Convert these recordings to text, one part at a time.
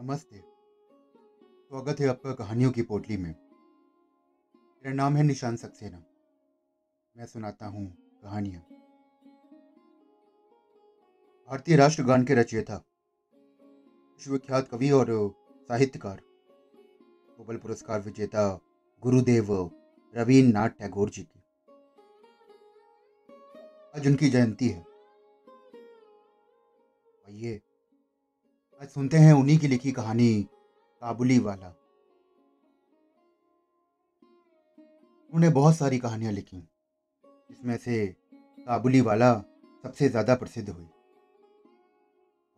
नमस्ते। स्वागत है आपका कहानियों की पोटली में। मेरा नाम है निशान सक्सेना। मैं सुनाता हूँ कहानियाँ। भारतीय राष्ट्रगान के रचयिता, विश्वविख्यात कवि और साहित्यकार, नोबल पुरस्कार विजेता गुरुदेव रवीन्द्रनाथ टैगोर जी की। आज उनकी जयंती है। आइए आज सुनते हैं उन्हीं की लिखी कहानी, काबुली वाला। उन्होंने बहुत सारी कहानियाँ लिखी इसमें से काबुली वाला सबसे ज़्यादा प्रसिद्ध हुई।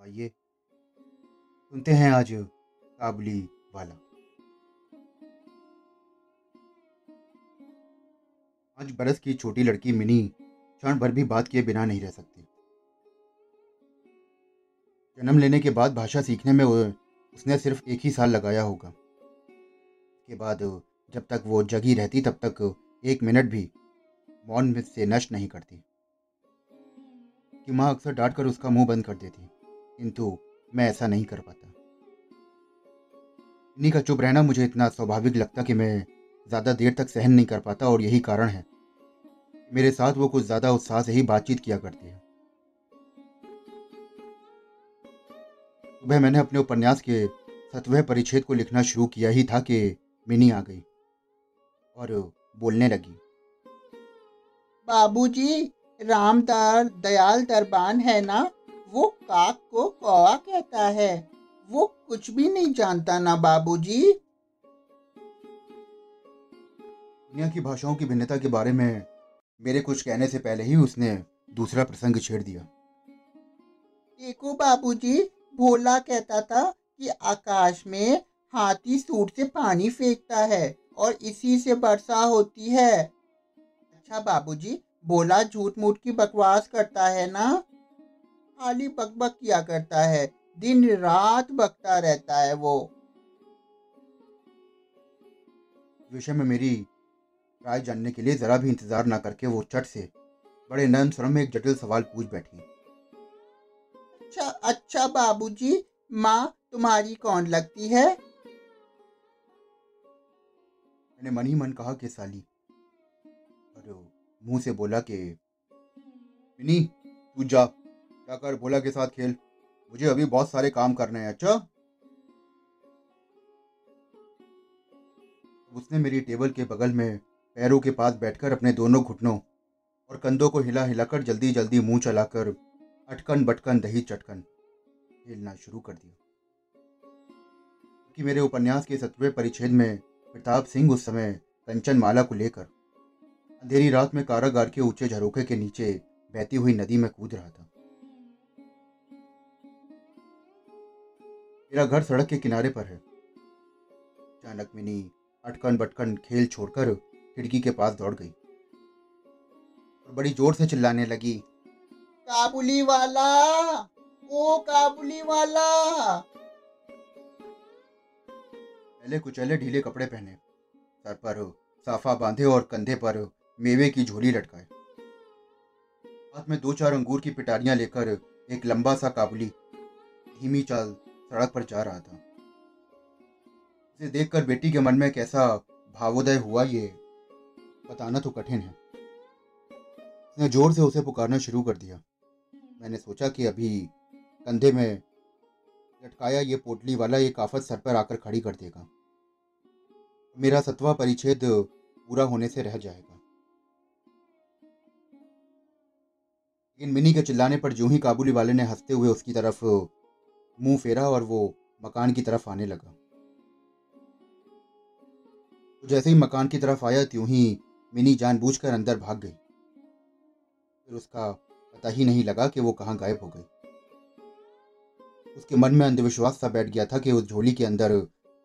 आइए, सुनते हैं आज काबुली वाला। आज बरस की छोटी लड़की मिनी क्षण भर भी बात किए बिना नहीं रह सकती। जन्म लेने के बाद भाषा सीखने में उसने सिर्फ़ एक ही साल लगाया होगा। के बाद जब तक वो जगी रहती, तब तक एक मिनट भी मौन से नष्ट नहीं करती। कि माँ अक्सर डांट कर उसका मुँह बंद कर देती, किंतु मैं ऐसा नहीं कर पाता। इन्हीं का चुप रहना मुझे इतना स्वाभाविक लगता कि मैं ज़्यादा देर तक सहन नहीं कर पाता और यही कारण है मेरे साथ वो कुछ ज़्यादा उत्साह से ही बातचीत किया करती है। सुबह मैंने अपने उपन्यास के सतवें परिच्छेद को लिखना शुरू किया ही था कि मिनी आ गई और बोलने लगी। बाबूजी रामदार दयाल दरबान है ना? वो काक को कौवा कहता है। वो कुछ भी नहीं जानता ना बाबूजी। दुनिया की भाषाओं की भिन्नता के बारे में मेरे कुछ कहने से पहले ही उसने दूसरा प्रसंग छेड़ दिया। देखो बाबूजी भोला कहता था कि आकाश में हाथी सूट से पानी फेंकता है और इसी से वर्षा होती है। अच्छा बाबूजी, भोला झूठ मूठ की बकवास करता है ना? खाली बकबक किया करता है दिन रात बकता रहता है वो। विषय में मेरी राय जानने के लिए जरा भी इंतज़ार ना करके वो चट से बड़े नरम स्वर में एक जटिल सवाल पूछ बैठी। अच्छा अच्छा बाबूजी, माँ तुम्हारी कौन लगती है? मैंने मन ही मन कहा कि साली। और मुँह से बोला कि, मिनी, तू जा, जाकर बोला के साथ खेल। मुझे अभी बहुत सारे काम करने हैं अच्छा? उसने मेरी टेबल के बगल में पैरों के पास बैठकर अपने दोनों घुटनों और कंधों को हिला हिलाकर जल्दी जल्दी मुँह चलाकर अटकन बटकन, दही चटकन खेलना शुरू कर दिया। कि मेरे उपन्यास के सत्रहवें परिच्छेद में प्रताप सिंह उस समय कंचन माला को लेकर अंधेरी रात में कारागार के ऊँचे झरोखे के नीचे बहती हुई नदी में कूद रहा था। मेरा घर सड़क के किनारे पर है। अचानक मिनी अटकन, बटकन खेल छोड़कर खिड़की के पास दौड़ गई और बड़ी ज़ोर से चिल्लाने लगी काबुली वाला, ओ काबुली वाला। पहले कुचले ढीले कपड़े पहने। सर पर साफा बांधे और कंधे पर मेवे की झोली लटकाए। हाथ में दो चार अंगूर की पिटारियाँ लेकर एक लंबा सा काबुली, धीमी चाल सड़क पर जा रहा था। इसे देखकर बेटी के मन में कैसा भावोदय हुआ ये बताना तो कठिन है। उसने ज़ोर से उसे पुकारना शुरू कर दिया। मैंने सोचा कि अभी कंधे में लटकाया ये पोटली वाला एक आफत सर पर आकर खड़ी कर देगा। मेरा सतवा परिच्छेद पूरा होने से रह जाएगा। लेकिन मिनी के चिल्लाने पर जो ही काबुली वाले ने हँसते हुए उसकी तरफ़ मुँह फेरा और वो मकान की तरफ़ आने लगा। तो जैसे ही मकान की तरफ़ आया, त्यों ही मिनी जानबूझकर अंदर भाग गई। फिर उसका पता ही नहीं लगा कि वो कहाँ गायब हो गई। उसके मन में अंधविश्वास सा बैठ गया था कि उस झोली के अंदर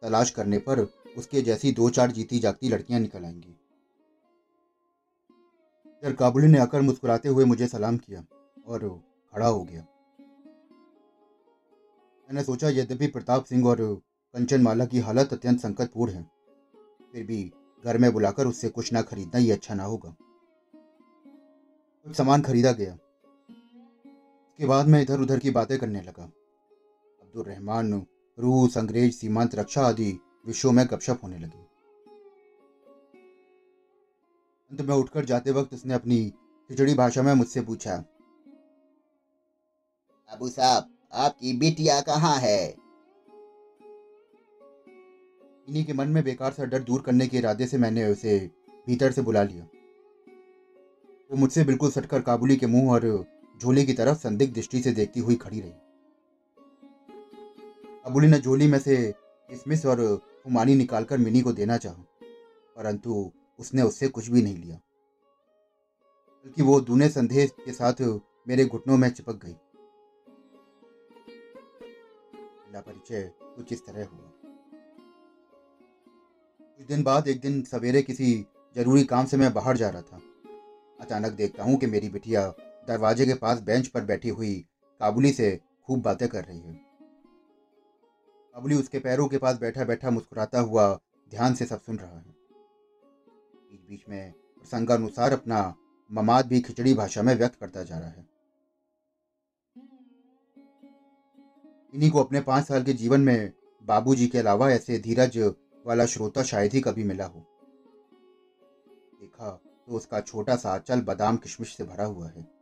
तलाश करने पर उसके जैसी दो चार जीती जागती लड़कियाँ निकल आएँगी। इधर काबुली ने आकर मुस्कुराते हुए मुझे सलाम किया और खड़ा हो गया। मैंने सोचा, यद्यपि प्रताप सिंह और कंचन माला की हालत अत्यंत संकटपूर्ण है, फिर भी घर में बुलाकर उससे कुछ ना खरीदना ही अच्छा ना होगा। कुछ सामान खरीदा गया। उसके बाद मैं इधर उधर की बातें करने लगा। अब्दुल रहमान रूस, अंग्रेज़, सीमांत रक्षा आदि विषयों में गपशप होने लगी। अंत में उठकर जाते वक्त उसने अपनी खिचड़ी भाषा में मुझसे पूछा, अबू साहब, आपकी बिटिया कहाँ है? इन्हीं के मन में बेकार सा डर दूर करने के इरादे से मैंने उसे भीतर से बुला लिया। वो मुझसे बिल्कुल सटकर काबुली के मुँह और झोली की तरफ़ संदिग्ध दृष्टि से देखती हुई खड़ी रही। काबुली ने झोली में से किसमिस और खुमानी निकालकर मिनी को देना चाहा, परंतु उसने उससे कुछ भी नहीं लिया। बल्कि वो दूने संदेह के साथ मेरे घुटनों में चिपक गई। परिचय कुछ इस तरह हुआ। कुछ दिन बाद एक दिन सवेरे किसी ज़रूरी काम से मैं बाहर जा रहा था। अचानक देखता हूँ कि मेरी बिटिया दरवाजे के पास बेंच पर बैठी हुई काबुली से खूब बातें कर रही है। काबुली उसके पैरों के पास बैठा बैठा मुस्कुराता हुआ ध्यान से सब सुन रहा है। बीच बीच में प्रसंगानुसार अपना ममाद भी खिचड़ी भाषा में व्यक्त करता जा रहा है। इन्हीं को अपने पाँच साल के जीवन में बाबूजी के अलावा ऐसे धीरज वाला श्रोता शायद ही कभी मिला हो। देखा तो उसका छोटा सा चल बादाम किशमिश से भरा हुआ है।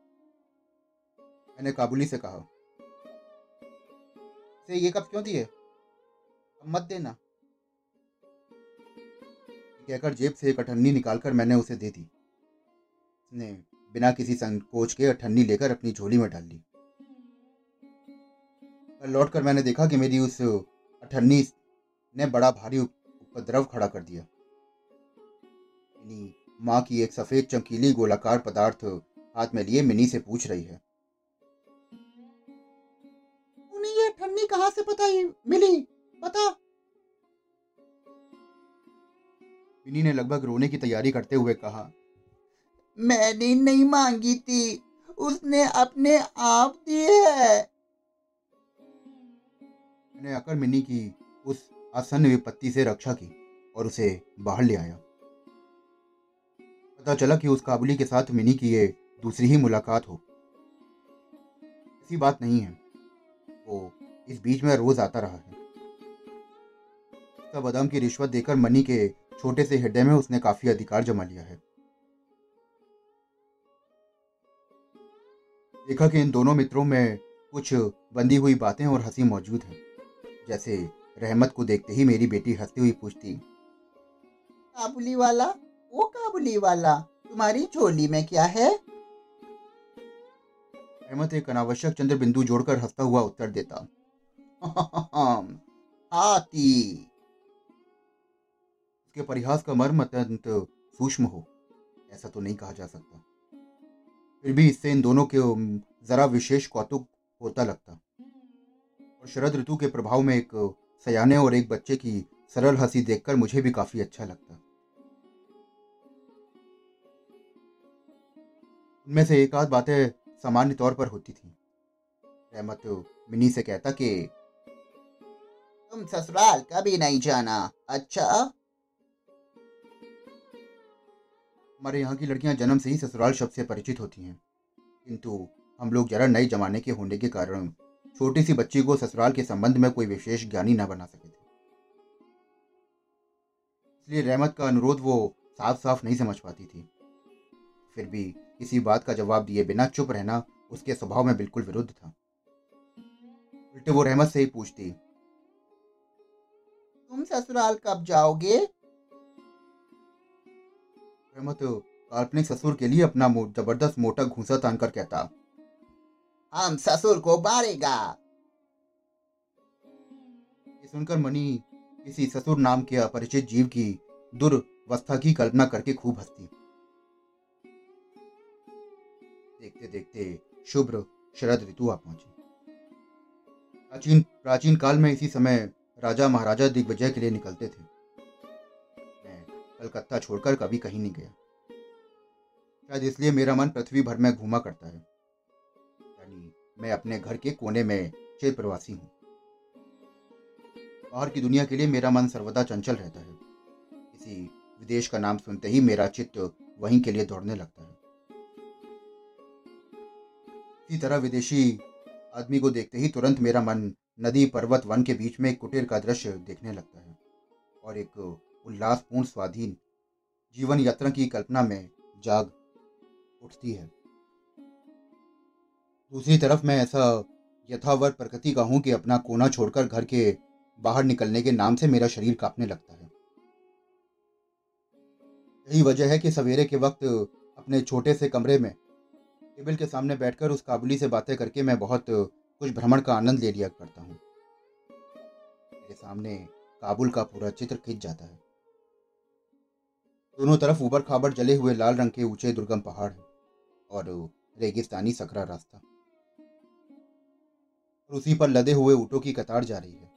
मैंने काबुली से कहा। से ये कब क्यों दिए? अब मत देना। कहकर जेब से एक अठन्नी निकालकर मैंने उसे दे दी। उसने बिना किसी संकोच के अठन्नी लेकर अपनी झोली में डाल ली। लौट कर मैंने देखा कि मेरी उस अठन्नी ने बड़ा भारी उपद्रव खड़ा कर दिया। माँ की एक सफ़ेद चमकीली गोलाकार पदार्थ हाथ में लिए मिनी से पूछ रही है। ये ठन्नी कहाँ से पता मिली? पता? मिनी ने लगभग रोने की तैयारी करते हुए कहा, मैंने नहीं मांगी थी, उसने अपने आप दी है। मैंने आकर मिनी की उस आसन्न विपत्ति से रक्षा की और उसे बाहर ले आया। पता चला कि उस काबुली के साथ मिनी की ये दूसरी ही मुलाकात हो। ऐसी बात नहीं है। वो इस बीच में रोज आता रहा है। बादाम की रिश्वत देकर मनी के छोटे से हृदय में उसने काफ़ी अधिकार जमा लिया है। देखा कि इन दोनों मित्रों में कुछ बंदी हुई बातें और हँसी मौजूद है। जैसे रहमत को देखते ही मेरी बेटी हंसती हुई पूछती, काबुली वाला? वो काबुली वाला, तुम्हारी झोली में क्या है? रहमत एक अनावश्यक चंद्र बिंदु जोड़कर हंसता हुआ उत्तर देता हाथी। उसके परिहास का मर्म अत्यंत सूक्ष्म हो। ऐसा तो नहीं कहा जा सकता। फिर भी इससे इन दोनों के जरा विशेष कौतुक होता लगता। और शरद ऋतु के प्रभाव में एक सयाने और एक बच्चे की सरल हँसी देखकर मुझे भी काफ़ी अच्छा लगता। उनमें से एक आध बातें सामान्य तौर पर होती थी। रहमत मिनी से कहता कि तुम ससुराल कभी नहीं जाना अच्छा? हमारे यहाँ की लड़कियाँ जन्म से ही ससुराल शब्द से परिचित होती हैं। किंतु हम लोग जरा नए जमाने के होने के कारण छोटी सी बच्ची को ससुराल के संबंध में कोई विशेष ज्ञानी न बना सके थे। इसलिए रहमत का अनुरोध वो साफ़ साफ़ नहीं समझ पाती थी। फिर भी किसी बात का जवाब दिए बिना चुप रहना उसके स्वभाव में बिल्कुल विरुद्ध था। उल्टे वो रहमत से ही पूछती तुम ससुराल कब जाओगे? रहमत काल्पनिक ससुर के लिए अपना ज़बरदस्त मोटा घूसा तान कर कहता। हम ससुर को मारेगा ये सुनकर मनी किसी ससुर नाम के अपरिचित जीव की दुर्वस्था की कल्पना करके खूब हंसती। देखते देखते शुभ्र शरद ऋतु आ पहुँची। प्राचीन प्राचीन काल में इसी समय राजा महाराजा दिग्विजय के लिए निकलते थे। मैं कलकत्ता छोड़कर कभी कहीं नहीं गया। शायद इसलिए मेरा मन पृथ्वी भर में घूमा करता है। यानी मैं अपने घर के कोने में चिर प्रवासी हूँ। बाहर की दुनिया के लिए मेरा मन सर्वदा चंचल रहता है। किसी विदेश का नाम सुनते ही मेरा चित्त वहीं के लिए दौड़ने लगता है। इसी तरह विदेशी आदमी को देखते ही तुरंत मेरा मन नदी पर्वत वन के बीच में एक कुटीर का दृश्य देखने लगता है और एक उल्लासपूर्ण स्वाधीन जीवन यात्रा की कल्पना में जाग उठती है। दूसरी तरफ़ मैं ऐसा यथावत प्रकृति का हूँ कि अपना कोना छोड़कर घर के बाहर निकलने के नाम से मेरा शरीर कांपने लगता है। यही वजह है कि सवेरे के वक्त अपने छोटे से कमरे में टेबल के सामने बैठकर उस काबुली से बातें करके मैं बहुत कुछ भ्रमण का आनंद ले लिया करता हूँ। मेरे सामने काबुल का पूरा चित्र खिंच जाता है। दोनों तरफ़ उबर खाबर जले हुए लाल रंग के ऊँचे दुर्गम पहाड़ हैं और रेगिस्तानी सकरा रास्ता। और उसी पर लदे हुए ऊँटों की कतार जा रही है।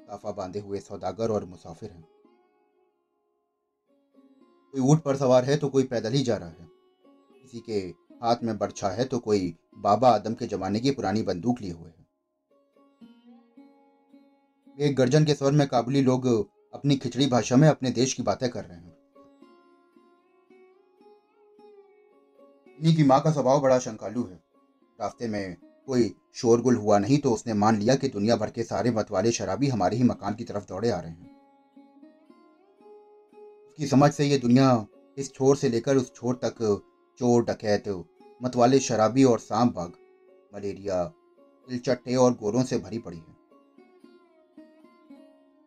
साफा बांधे हुए सौदागर और मुसाफिर हैं। कोई ऊँट पर सवार है तो कोई पैदल ही जा रहा है। किसी के हाथ में बर्छा है तो कोई बाबा आदम के जमाने की पुरानी बंदूक लिए हुए है। एक गर्जन के स्वर में काबुली लोग अपनी खिचड़ी भाषा में अपने देश की बातें कर रहे हैं। इन्हीं की माँ का स्वभाव बड़ा शंकालु है। रास्ते में कोई शोरगुल हुआ नहीं तो उसने मान लिया कि दुनिया भर के सारे मतवाले शराबी हमारे ही मकान की तरफ़ दौड़े आ रहे हैं। उसकी समझ से ये दुनिया इस छोर से लेकर उस छोर तक चोर, डकैत मतवाले शराबी और सांप बाग मलेरिया, तिलचट्टे और गोरों से भरी पड़ी है।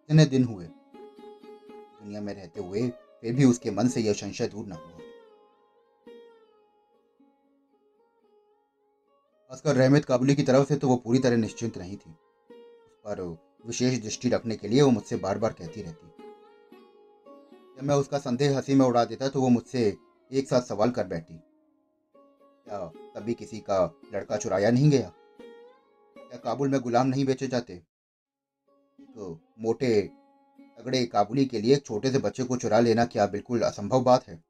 इतने दिन हुए? दुनिया में रहते हुए फिर भी उसके मन से यह संशय दूर न हुआ। खासकर रहमत काबुली की तरफ़ से तो वो पूरी तरह निश्चिंत नहीं थी। उस पर विशेष दृष्टि रखने के लिए वो मुझसे बार बार कहती रहती। जब मैं उसका संदेह हँसी में उड़ा देता तो वो मुझसे एक साथ सवाल कर बैठी। क्या कभी किसी का लड़का चुराया नहीं गया। क्या काबुल में गुलाम नहीं बेचे जाते? तो मोटे तगड़े काबुली के लिए एक छोटे से बच्चे को चुरा लेना क्या बिल्कुल असंभव बात है?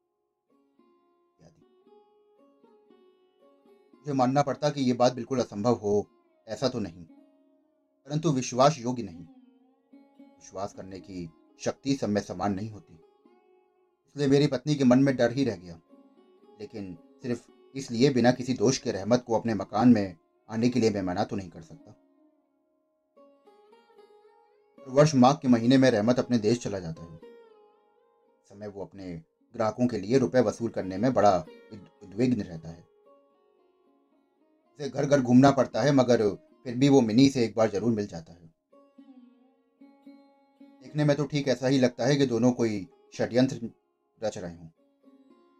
मुझे मानना पड़ता कि ये बात बिल्कुल असंभव हो, ऐसा तो नहीं। परंतु विश्वास योग्य नहीं। विश्वास करने की शक्ति सब में समान नहीं होती। इसलिए मेरी पत्नी के मन में डर ही रह गया। लेकिन सिर्फ़ इसलिए बिना किसी दोष के रहमत को अपने मकान में आने के लिए मैं मना तो नहीं कर सकता। वर्ष माघ के महीने में रहमत अपने देश चला जाता है। समय वो अपने ग्राहकों के लिए रुपए वसूल करने में बड़ा उद्विग्न रहता है। उसे घर घर घूमना पड़ता है, मगर फिर भी वो मिनी से एक बार ज़रूर मिल जाता है। देखने में तो ठीक ऐसा ही लगता है कि दोनों कोई षड्यंत्र रच रहे हों।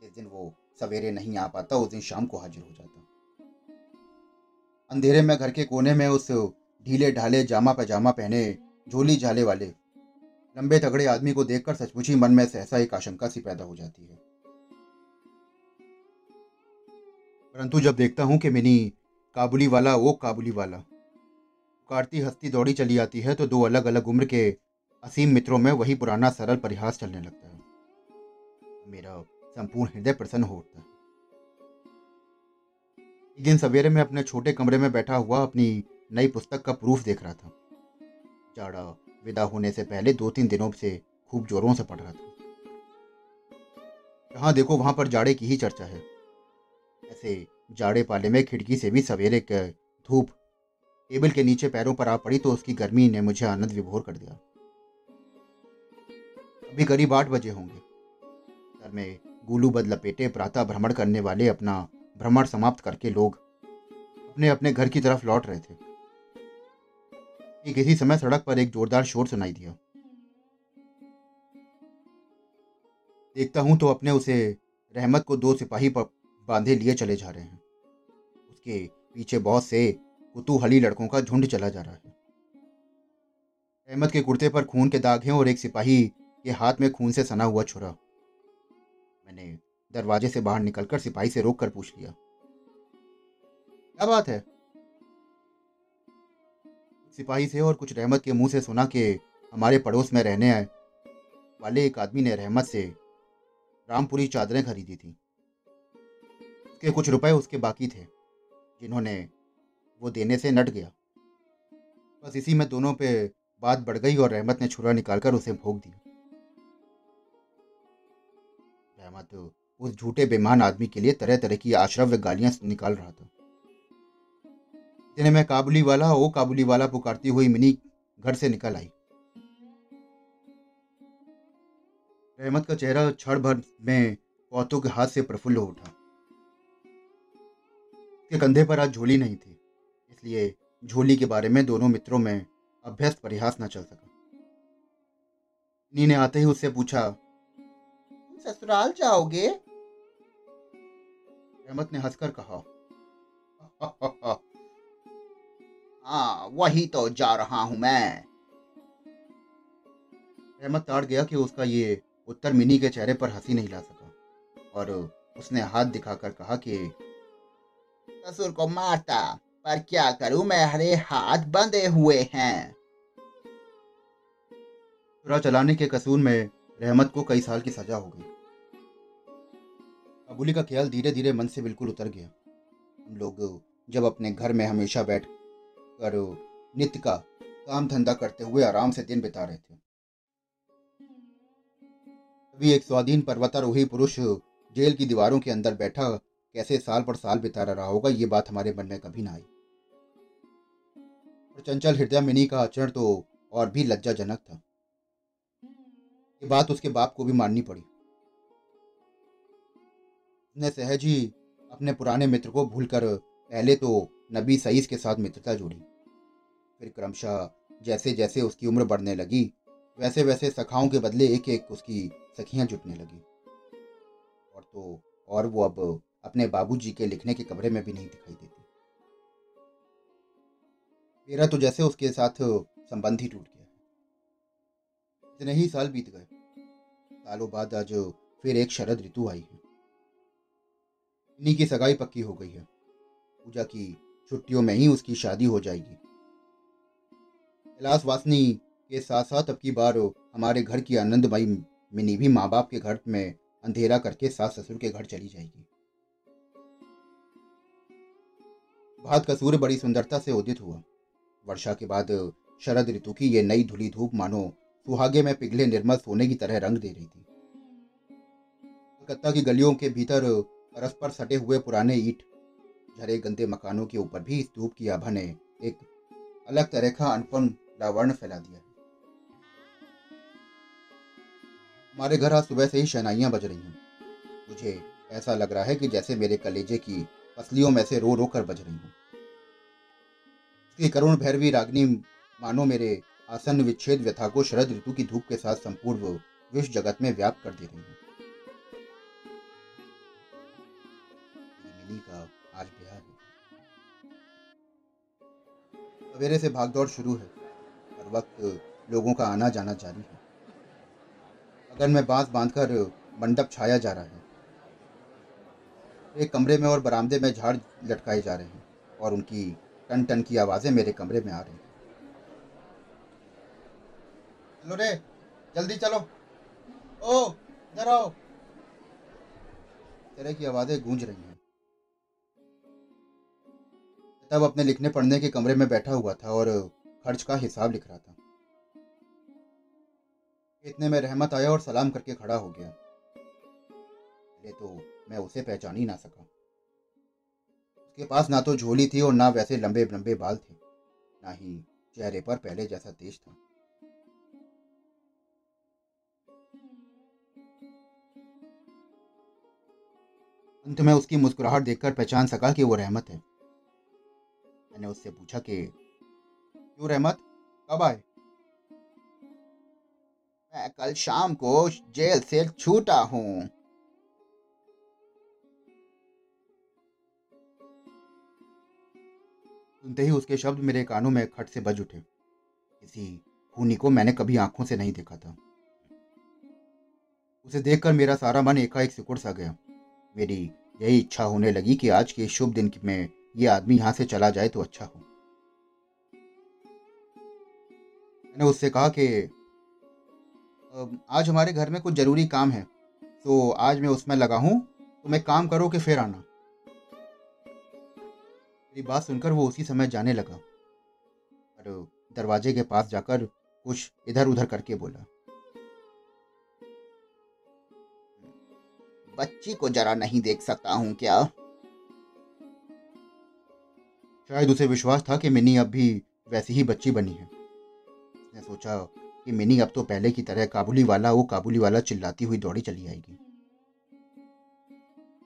जिस दिन वो सवेरे नहीं आ पाता, उस दिन शाम को हाजिर हो जाता। अंधेरे में घर के कोने में उस ढीले ढाले जामा पजामा पहने झोली झाले वाले लंबे तगड़े आदमी को देखकर सचमुच ही मन में सहसा एक आशंका सी पैदा हो जाती है। परंतु जब देखता हूँ कि मिनी काबुली वाला, वो काबुली वाला पुकारती हस्ती दौड़ी चली आती है तो दो अलग अलग उम्र के असीम मित्रों में वही पुराना सरल परिहास चलने लगता है। मेरा संपूर्ण हृदय प्रसन्न हो उठता एक दिन सवेरे में अपने छोटे कमरे में बैठा हुआ अपनी नई पुस्तक का प्रूफ देख रहा था। जाड़ा, विदा होने से पहले दो तीन दिनों से खूब जोरों से पढ़ रहा था। जहाँ देखो, वहाँ पर जाड़े की ही चर्चा है। ऐसे जाड़े पाले में खिड़की से भी सवेरे के धूप, टेबल के नीचे पैरों पर आ पड़ी तो उसकी गर्मी ने मुझे आनंद विभोर कर दिया। अभी करीब आठ बजे होंगे। सर में गुलू बद लपेटे प्रातः भ्रमण करने वाले अपना भ्रमण समाप्त करके लोग अपने अपने घर की तरफ़ लौट रहे थे। इसी समय सड़क पर एक जोरदार शोर सुनाई दिया। देखता हूँ तो अपने उसे रहमत को दो सिपाही पर बांधे लिए चले जा रहे हैं। उसके पीछे बहुत से कुतूहली लड़कों का झुंड चला जा रहा है। अहमद के कुर्ते पर खून के दाग हैं और एक सिपाही के हाथ में खून से सना हुआ छुरा। मैंने दरवाजे से बाहर निकलकर सिपाही से रोक कर पूछ लिया। क्या बात है? सिपाही से और कुछ रहमत के मुँह से सुना कि हमारे पड़ोस में रहने आए वाले एक आदमी ने रहमत से रामपुरी चादरें खरीदी थी। उसके कुछ रुपए उसके बाकी थे, जिन्होंने वो देने से नट गया। बस इसी में दोनों पे बात बढ़ गई और रहमत ने छुरा निकालकर उसे भोग दिया। रहमत उस झूठे बेमान आदमी के लिए तरह तरह की आश्रव्य गालियाँ निकाल रहा था। इतने में काबुली वाला ओ काबुली वाला पुकारती हुई मिनी घर से निकल आई। रहमत का चेहरा क्षण भर में कौतुक के हाथ से प्रफुल्ल हो उठा। उसके कंधे पर आज झोली नहीं थी, इसलिए झोली के बारे में दोनों मित्रों में अभ्यस्त परिहास न चल सका। नी ने आते ही उससे पूछा ससुराल जाओगे? रहमत ने हंसकर कहा हाँ वही तो जा रहा हूँ मैं। रहमत ताड़ गया कि उसका ये उत्तर मिनी के चेहरे पर हँसी नहीं ला सका और उसने हाथ दिखाकर कहा कि ससुर को मारता पर क्या करूँ? मैं हरे हाथ बंधे हुए हैं। चुरा चलाने के कसूर में रहमत को कई साल की सजा हो गई। अबुली का ख्याल धीरे धीरे मन से बिल्कुल उतर गया। हम लोग जब अपने घर में हमेशा बैठ कर नित्य का काम धंधा करते हुए आराम से दिन बिता रहे थे। तभी एक स्वाधीन पर्वतारोही पुरुष जेल की दीवारों के अंदर बैठा, कैसे साल पर साल बिता रहा होगा, ये बात हमारे मन में कभी ना आई। और चंचल हृदय मिनी का आचरण तो और भी लज्जाजनक था। ये बात उसके बाप को भी माननी पड़ी। उसने सहज ही अपने पुराने मित्र को भूलकर पहले तो नबी सईस के साथ मित्रता जोड़ी। फिर क्रमशः जैसे जैसे उसकी उम्र बढ़ने लगी वैसे वैसे सखाओं के बदले एक एक उसकी सखियाँ जुटने लगी। और तो और वो अब अपने बाबूजी के लिखने के कमरे में भी नहीं दिखाई देती। मेरा तो जैसे उसके साथ संबंध ही टूट गया इतने ही साल बीत गए। सालों बाद आज फिर एक शरद ऋतु आई है। इन्हीं की सगाई पक्की हो गई है। पूजा की छुट्टियों में ही उसकी शादी हो जाएगी। कैलाश वासनी के साथ साथ अब की बार हमारे घर की आनंदमयी मिनी भी माँ बाप के घर में अंधेरा करके सास ससुर के घर चली जाएगी। भात का सूर्य बड़ी सुंदरता से उदित हुआ। वर्षा के बाद शरद ऋतु की ये नई धुली धूप मानो सुहागे में पिघले निर्मल सोने की तरह रंग दे रही थी। कलकत्ता की गलियों के भीतर परस्पर सटे हुए पुराने ईट, झरे गंदे मकानों के ऊपर भी इस धूप की आभा ने एक अलग तरह का अनपन लावर्ण फैला दिया हमारे घर आज सुबह से ही शहनाइयाँ बज रही हैं। मुझे ऐसा लग रहा है कि जैसे मेरे कलेजे की पसलियों में से रो रो कर बज रही हूँ। करुण भैरवी रागनी मानो मेरे आसन विच्छेद व्यथा को शरद ऋतु की धूप के साथ संपूर्ण विश्व जगत में व्याप्त कर दे रही है। मिनी का आज ब्याह है। सवेरे से भागदौड़ शुरू है। हर वक्त लोगों का आना जाना जारी है। अगर में बाँस बांधकर मंडप छाया जा रहा है, एक कमरे में और बरामदे में झाड़ लटकाए जा रहे हैं और उनकी टन टन की आवाज़ें मेरे कमरे में आ रही हैं। चलो रे, जल्दी चलो। ओ, इधर आओ। की आवाज़ें गूंज रही हैं। तब अपने लिखने पढ़ने के कमरे में बैठा हुआ था और खर्च का हिसाब लिख रहा था। इतने में रहमत आया और सलाम करके खड़ा हो गया। पहले तो मैं उसे पहचान ही ना सका। उसके पास ना तो झोली थी और ना वैसे लंबे लंबे बाल थे, ना ही चेहरे पर पहले जैसा तेज था। अंत में उसकी मुस्कुराहट देखकर पहचान सका कि वो रहमत है। मैंने उससे पूछा कि, क्यों रहमत? कब आए? मैं कल शाम को जेल से छूटा हूँ। सुनते ही उसके शब्द मेरे कानों में खट से बज उठे। किसी खूनी को मैंने कभी आँखों से नहीं देखा था। उसे देखकर मेरा सारा मन एकाएक सिकुड़ सा गया। मेरी यही इच्छा होने लगी कि आज के शुभ दिन में ये आदमी यहाँ से चला जाए तो अच्छा हो। मैंने उससे कहा कि आज हमारे घर में कुछ ज़रूरी काम है तो आज मैं उसमें लगा हूँ तो मैं काम करो कि फिर आना। मेरी बात सुनकर वो उसी समय जाने लगा, और दरवाजे के पास जाकर कुछ इधर उधर करके बोला। बच्ची को जरा नहीं देख सकता हूँ क्या? शायद उसे विश्वास था कि मिनी अब भी वैसी ही बच्ची बनी है। उसने सोचा कि मिनी अब तो पहले की तरह काबुली वाला वो काबुली वाला चिल्लाती हुई दौड़ी चली आएगी।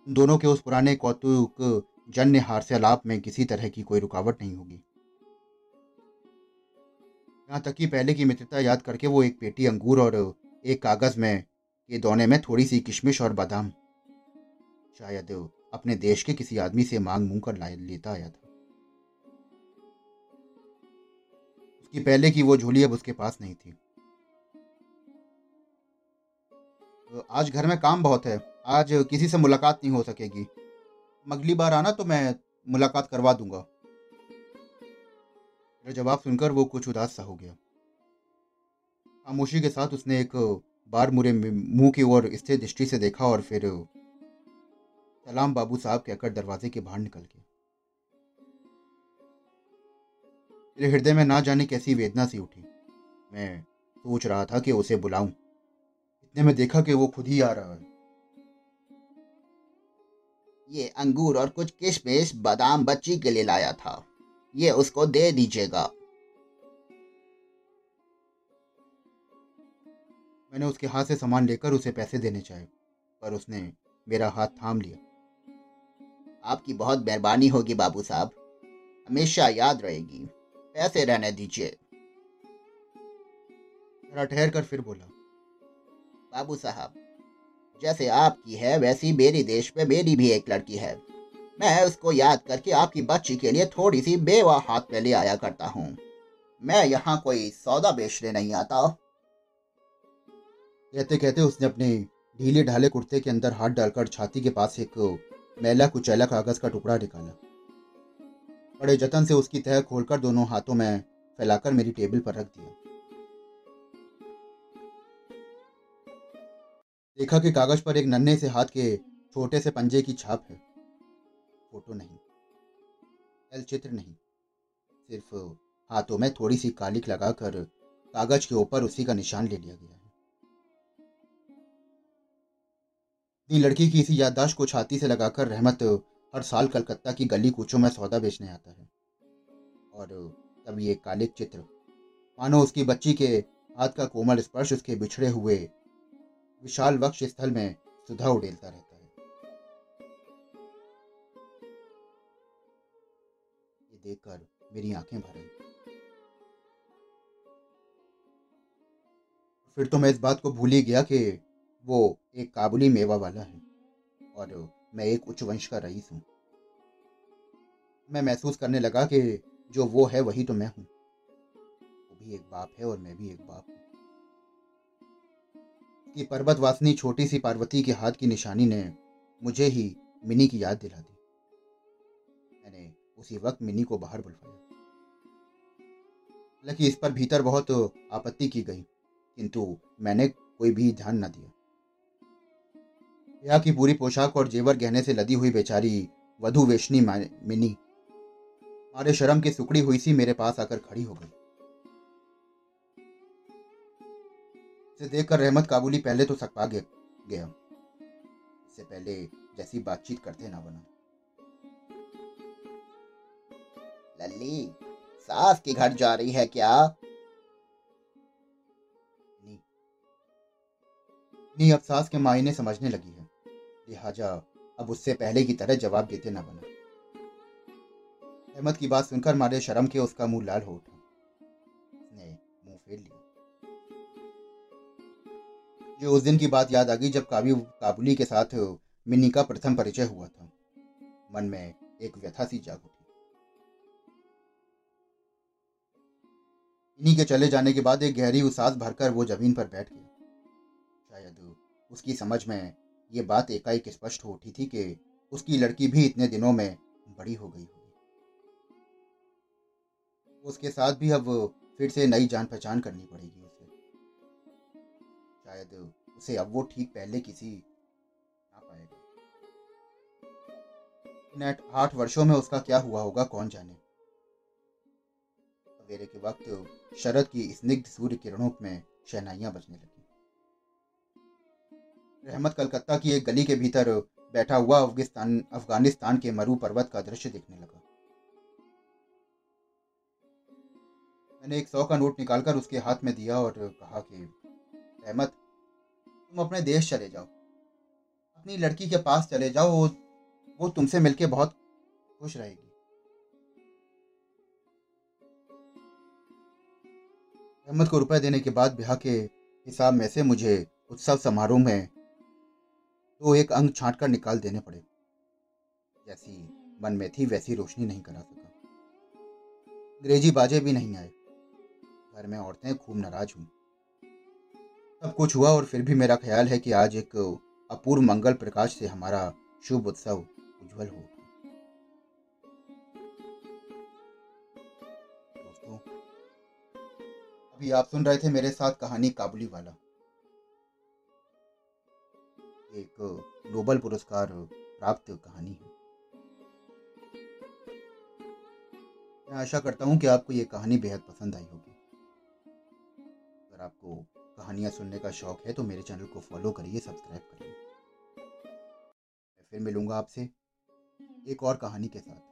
दोनों के उस पुराने कौतुक जन्य हास्यालाप में किसी तरह की कोई रुकावट नहीं होगी। यहाँ तक कि पहले की मित्रता याद करके वो एक पेटी अंगूर और एक कागज़ में, के दोने में थोड़ी सी किशमिश और बादाम, शायद अपने देश के किसी आदमी से मांग मूंग कर लेता आया था। उसकी पहले की वो झोली अब उसके पास नहीं थी। तो आज घर में काम बहुत है। आज किसी से मुलाकात नहीं हो सकेगी। अगली बार आना तो मैं मुलाकात करवा दूँगा। मेरा जवाब सुनकर वो कुछ उदास सा हो गया। खामोशी के साथ उसने एक बार मुरे मुँह की ओर स्थिर दृष्टि से देखा और फिर सलाम बाबू साहब कहकर दरवाजे के बाहर निकल गया। मेरे हृदय में ना जाने कैसी वेदना सी उठी। मैं सोच रहा था कि उसे बुलाऊं। इतने में देखा कि वो खुद ही आ रहा है। ये अंगूर और कुछ किशमिश बादाम बच्ची के लिए लाया था। ये उसको दे दीजिएगा। मैंने उसके हाथ से सामान लेकर उसे पैसे देने चाहे, पर उसने मेरा हाथ थाम लिया। आपकी बहुत मेहरबानी होगी बाबू साहब। हमेशा याद रहेगी। पैसे रहने दीजिए। जरा ठहर कर फिर बोला, बाबू साहब, जैसे आपकी है, वैसी मेरी देश में मेरी भी एक लड़की है। मैं उसको याद करके आपकी बच्ची के लिए थोड़ी सी बेवा हाथ में ले आया करता हूँ। मैं यहाँ कोई सौदा बेचने नहीं आता। कहते कहते उसने अपने ढीले ढाले कुर्ते के अंदर हाथ डालकर छाती के पास एक मैला कुचैला कागज़ का टुकड़ा निकाला। बड़े जतन से उसकी तह खोलकर दोनों हाथों में फैलाकर मेरी टेबल पर रख दिया। देखा कि कागज़ पर एक नन्हे से हाथ के छोटे से पंजे की छाप है। फ़ोटो नहीं। एल चित्र नहीं। सिर्फ़ हाथों में थोड़ी सी कालिक लगाकर कागज़ के ऊपर उसी का निशान ले लिया गया है। लड़की की इसी याददाश्त को छाती से लगाकर रहमत हर साल कलकत्ता की गली कूचों में सौदा बेचने आता है। और तब ये कालिक चित्र, मानो उसकी बच्ची के हाथ का कोमल स्पर्श उसके बिछड़े हुए विशाल वक्ष स्थल में सुधा उड़ेलता रहता है। ये देखकर मेरी आँखें भर फिर तो मैं इस बात को भूल ही गया कि वो एक काबुली मेवा वाला है। और मैं एक उच्च वंश का रईस हूँ। मैं महसूस करने लगा कि जो वो है वही तो मैं हूँ। वो भी एक बाप है और मैं भी एक बाप हूँ। कि पर्वत वासनी छोटी सी पार्वती के हाथ की निशानी ने मुझे ही मिनी की याद दिला दी। मैंने उसी वक्त मिनी को बाहर बुलवाया। हालाँकि इस पर भीतर बहुत आपत्ति की गई, किंतु मैंने कोई भी ध्यान न दिया। यहाँ की पूरी पोशाक और जेवर गहने से लदी हुई बेचारी वधु वेशनी मिनी। मारे शर्म की सुकड़ी हुई सी मेरे पास आकर खड़ी हो गई। इसे देखकर रहमत काबुली पहले तो सकपा गया। इससे पहले जैसी बातचीत करते ना बना। लल्ली, सास के घर जा रही है क्या? नहीं, अब सास के मायने समझने लगी है। लिहाजा अब उससे पहले की तरह जवाब देते न बना। अहमद की बात सुनकर मारे शर्म के उसका मुँह लाल हो उठा। उसने मुँह फेर लिया। जो उस दिन की बात याद आ गई जब काबी काबुली के साथ मिनी का प्रथम परिचय हुआ था। मन में एक व्यथा सी जाग उठी। इन्हीं के चले जाने के बाद एक गहरी उसास भरकर वो ज़मीन पर बैठ गया। शायद उसकी समझ में ये बात एकाएक स्पष्ट हो उठी थी कि उसकी लड़की भी इतने दिनों में बड़ी हो गई होगी। उसके साथ भी अब फिर से नई जान पहचान करनी पड़ेगी उसे। शायद उसे अब वो ठीक पहले किसी ना पाएगा। आठ वर्षों में उसका क्या हुआ होगा कौन जाने? सवेरे के वक्त शरद की स्निग्ध सूर्य किरणों में शहनाइयाँ बजने लगी। रहमत कलकत्ता की एक गली के भीतर बैठा हुआ अफ़गानिस्तान अफ़गानिस्तान के मरु पर्वत का दृश्य देखने लगा। मैंने एक सौ का नोट निकालकर उसके हाथ में दिया और कहा कि, रहमत, तुम अपने देश चले जाओ। अपनी लड़की के पास चले जाओ, वो वो तुमसे मिलके बहुत खुश रहेगी। रहमत को रुपए देने के बाद ब्याह के हिसाब में से मुझे उत्सव समारोह में तो एक अंग छांट कर निकाल देने पड़े। जैसी मन में थी, वैसी रोशनी नहीं करा सका। अंग्रेज़ी बाजे भी नहीं आए। घर में औरतें खूब नाराज़ हुई। सब कुछ हुआ और फिर भी मेरा ख्याल है कि आज एक अपूर्व मंगल प्रकाश से हमारा शुभ उत्सव उज्जवल हो दोस्तों, अभी आप सुन रहे थे मेरे साथ कहानी काबुली वाला। एक नोबल पुरस्कार प्राप्त कहानी है। मैं आशा करता हूँ कि आपको ये कहानी बेहद पसंद आई होगी। अगर आपको कहानियाँ सुनने का शौक है तो मेरे चैनल को फॉलो करिए, सब्सक्राइब करिए। फिर मिलूँगा आपसे एक और कहानी के साथ।